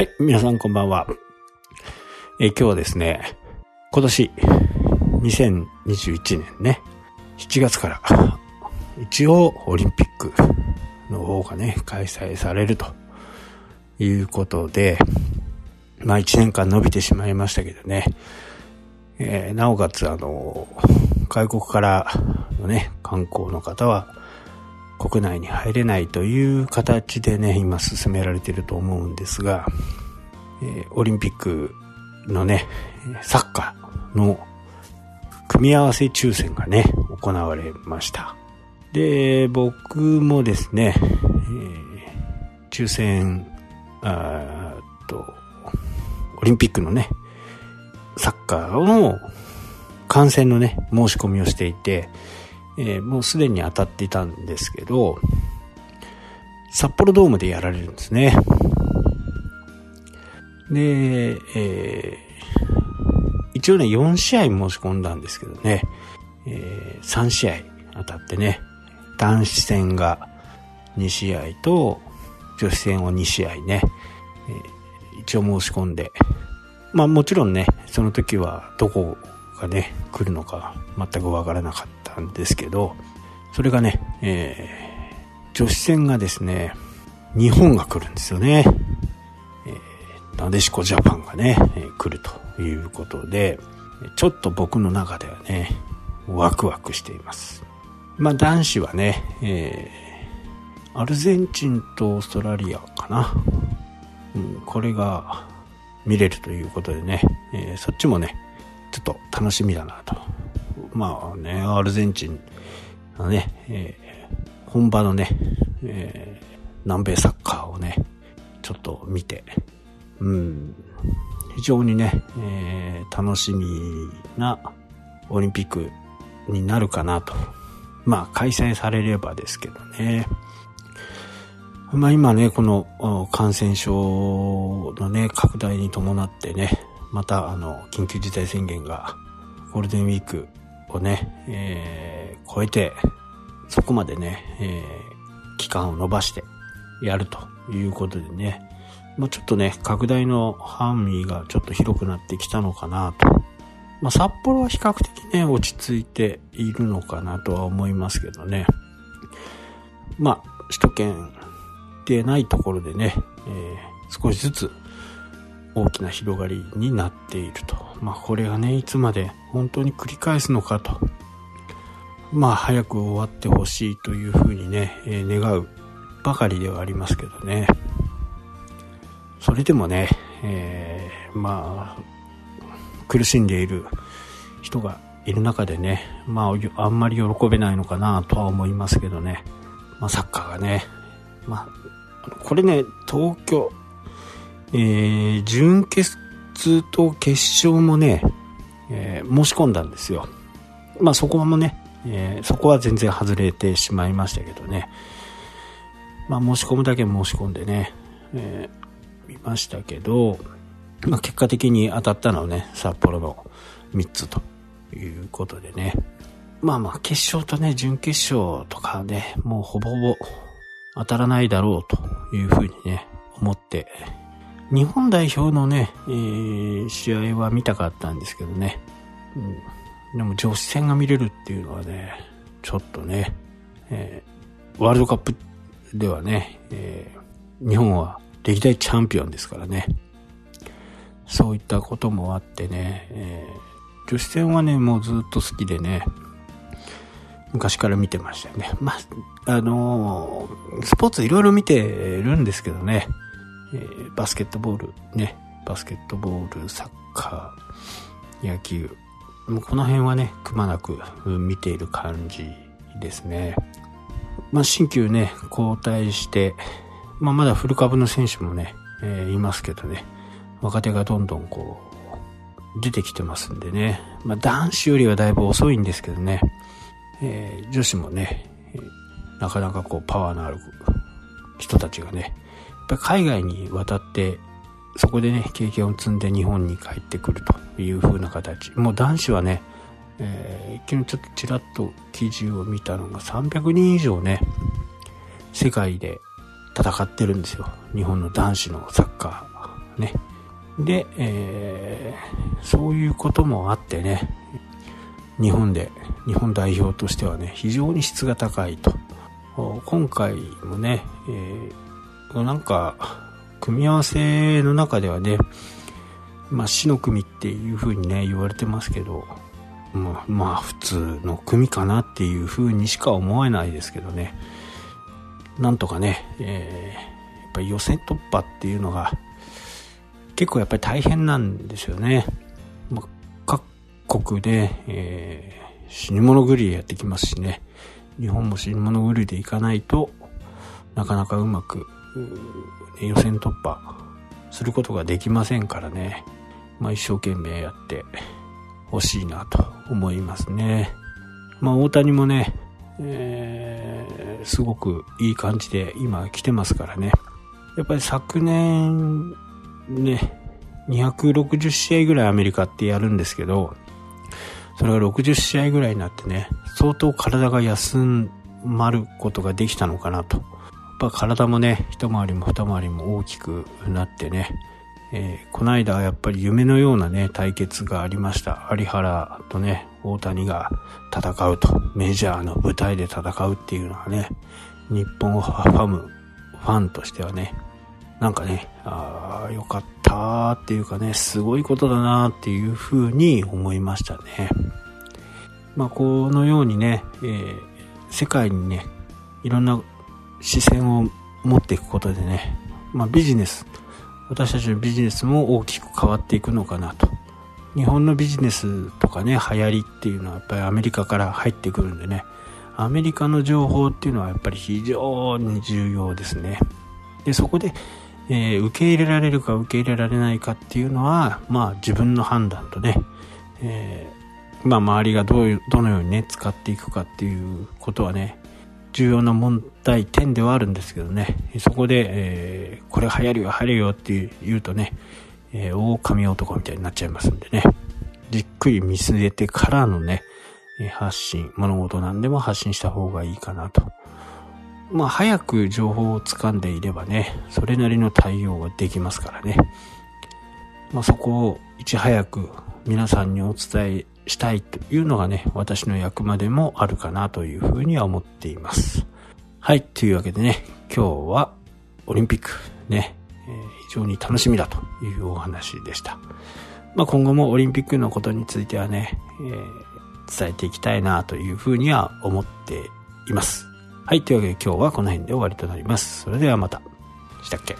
はい、皆さんこんばんは。えー今日はですね、今年、2021年ね、7月から、一応オリンピックの方がね、開催されるということで、まあ1年間伸びてしまいましたけどね、えーなおかつあの、外国からのね、観光の方は、国内に入れないという形でね、今進められていると思うんですが、えオリンピックのね、サッカーの組み合わせ抽選がね、行われました。で、僕もですね、えー抽選、あっと、オリンピックのね、サッカーの観戦のね、申し込みをしていて、えーもうすでに当たっていたんですけど、札幌ドームでやられるんですね。で、えー一応ね、4試合申し込んだんですけどね、えー3試合当たってね、男子戦が2試合と、女子戦を2試合ね、えー一応申し込んで、まあもちろんね、その時はどこがね、来るのか全くわからなかったんですけど、それがね、えー女子戦がですね、日本が来るんですよね。えーなでしこジャパンがね、えー来るということで、ちょっと僕の中ではね、ワクワクしています。まあ男子はね、えーアルゼンチンとオーストラリアかな。うん、これが見れるということでね、えーそっちもね、ちょっと楽しみだなと。まあね、アルゼンチンのね、えー本場のね、えー南米サッカーをね、ちょっと見て、うん、非常にね、えー楽しみなオリンピックになるかなと。まあ開催されればですけどね。まあ今ね、この感染症のね、拡大に伴ってね、またあの、緊急事態宣言がゴールデンウィークをね、えー超えて、そこまでね、えー期間を延ばしてやるということでね、まあちょっとね、拡大の範囲がちょっと広くなってきたのかなと。まあ札幌は比較的ね、落ち着いているのかなとは思いますけどね。まあ、首都圏でないところでね、えー少しずつ大きな広がりになっていると。まあこれがね、いつまで本当に繰り返すのかと。まあ早く終わってほしいというふうにね、えー願うばかりではありますけどね。それでもね、えーまあ、苦しんでいる人がいる中でね、まあ、あんまり喜べないのかなとは思いますけどね。まあ、サッカーがね、まあ、これね、東京、えー準決と決勝もね、えー申し込んだんですよ。まあそこもね、えーそこは全然外れてしまいましたけどね。まあ申し込むだけ申し込んでね、えー見ましたけど、まあ結果的に当たったのはね、札幌の3つということでね。まあまあ決勝とね、準決勝とかね、もうほぼほぼ当たらないだろうというふうにね、思って、日本代表のね、えー試合は見たかったんですけどね。うん、でも女子戦が見れるっていうのはね、ちょっとね、えーワールドカップではね、えー日本は歴代チャンピオンですからね。そういったこともあってね、えー女子戦はね、もうずっと好きでね、昔から見てましたよね。まあ、あのースポーツいろいろ見てるんですけどね、えーバスケットボールね、バスケットボール、サッカー、野球、もうこの辺はね、くまなく見ている感じですね。まあ、新旧ね、交代して、まあ、まだフル株の選手もね、えーいますけどね、若手がどんどんこう、出てきてますんでね、まあ、男子よりはだいぶ遅いんですけどね、えー女子もね、なかなかこう、パワーのある人たちがね、ぱり海外に渡って、そこでね、経験を積んで日本に帰ってくるという風な形。もう男子はね、えー昨日ちょっとちらっと記事を見たのが300人以上ね、世界で戦ってるんですよ。日本の男子のサッカーね。で、えー、そういうこともあってね、日本で、日本代表としてはね、非常に質が高いと。今回もね、えー、なんか、組み合わせの中ではね、まあ、死の組っていう風にね、言われてますけど、まあ、まあ、普通の組かなっていう風にしか思えないですけどね。なんとかね、えー、やっぱり予選突破っていうのが、結構やっぱり大変なんですよね。まあ、各国で、えー、死に物狂いやってきますしね。日本も死に物狂いでいかないとなかなかうまく予選突破することができませんからね。まあ一生懸命やってほしいなと思いますね。まあ大谷もね、えー、すごくいい感じで今来てますからね。やっぱり昨年ね、260試合ぐらいアメリカってやるんですけど、それが60試合ぐらいになってね、相当体が休まることができたのかなと。ぱ体もね、一回りも二回りも大きくなってね、えー、この間やっぱり夢のようなね、対決がありました。有原とね、大谷が戦うと、メジャーの舞台で戦うっていうのはね、日本ファム、ファンとしてはね、なんかね、ああ、よかったっていうかね、すごいことだなっていうふうに思いましたね。まあ、このようにね、えー、世界にね、いろんな視線を持っていくことでね、まあ、ビジネス、私たちのビジネスも大きく変わっていくのかなと。日本のビジネスとかね、流行りっていうのはやっぱりアメリカから入ってくるんでね、アメリカの情報っていうのはやっぱり非常に重要ですね。で、そこでえー、受け入れられるか受け入れられないかっていうのは、まあ自分の判断とね、えー、まあ周りがどういう、どのようにね、使っていくかっていうことはね、重要な問題点ではあるんですけどね、そこで、えー、これ流行るよ、流行るよって言うとね、えー、狼男みたいになっちゃいますんでね、じっくり見据えてからのね、発信、物事なんでも発信した方がいいかなと。まあ、早く情報をつかんでいればね、それなりの対応ができますからね。まあ、そこをいち早く皆さんにお伝えしたいというのがね、私の役までもあるかなというふうには思っています。はい、というわけでね、今日はオリンピックね、えー、非常に楽しみだというお話でした。まあ、今後もオリンピックのことについてはね、えー、伝えていきたいなというふうには思っています。はい、というわけで今日はこの辺で終わりとなります。それではまた。したっけ？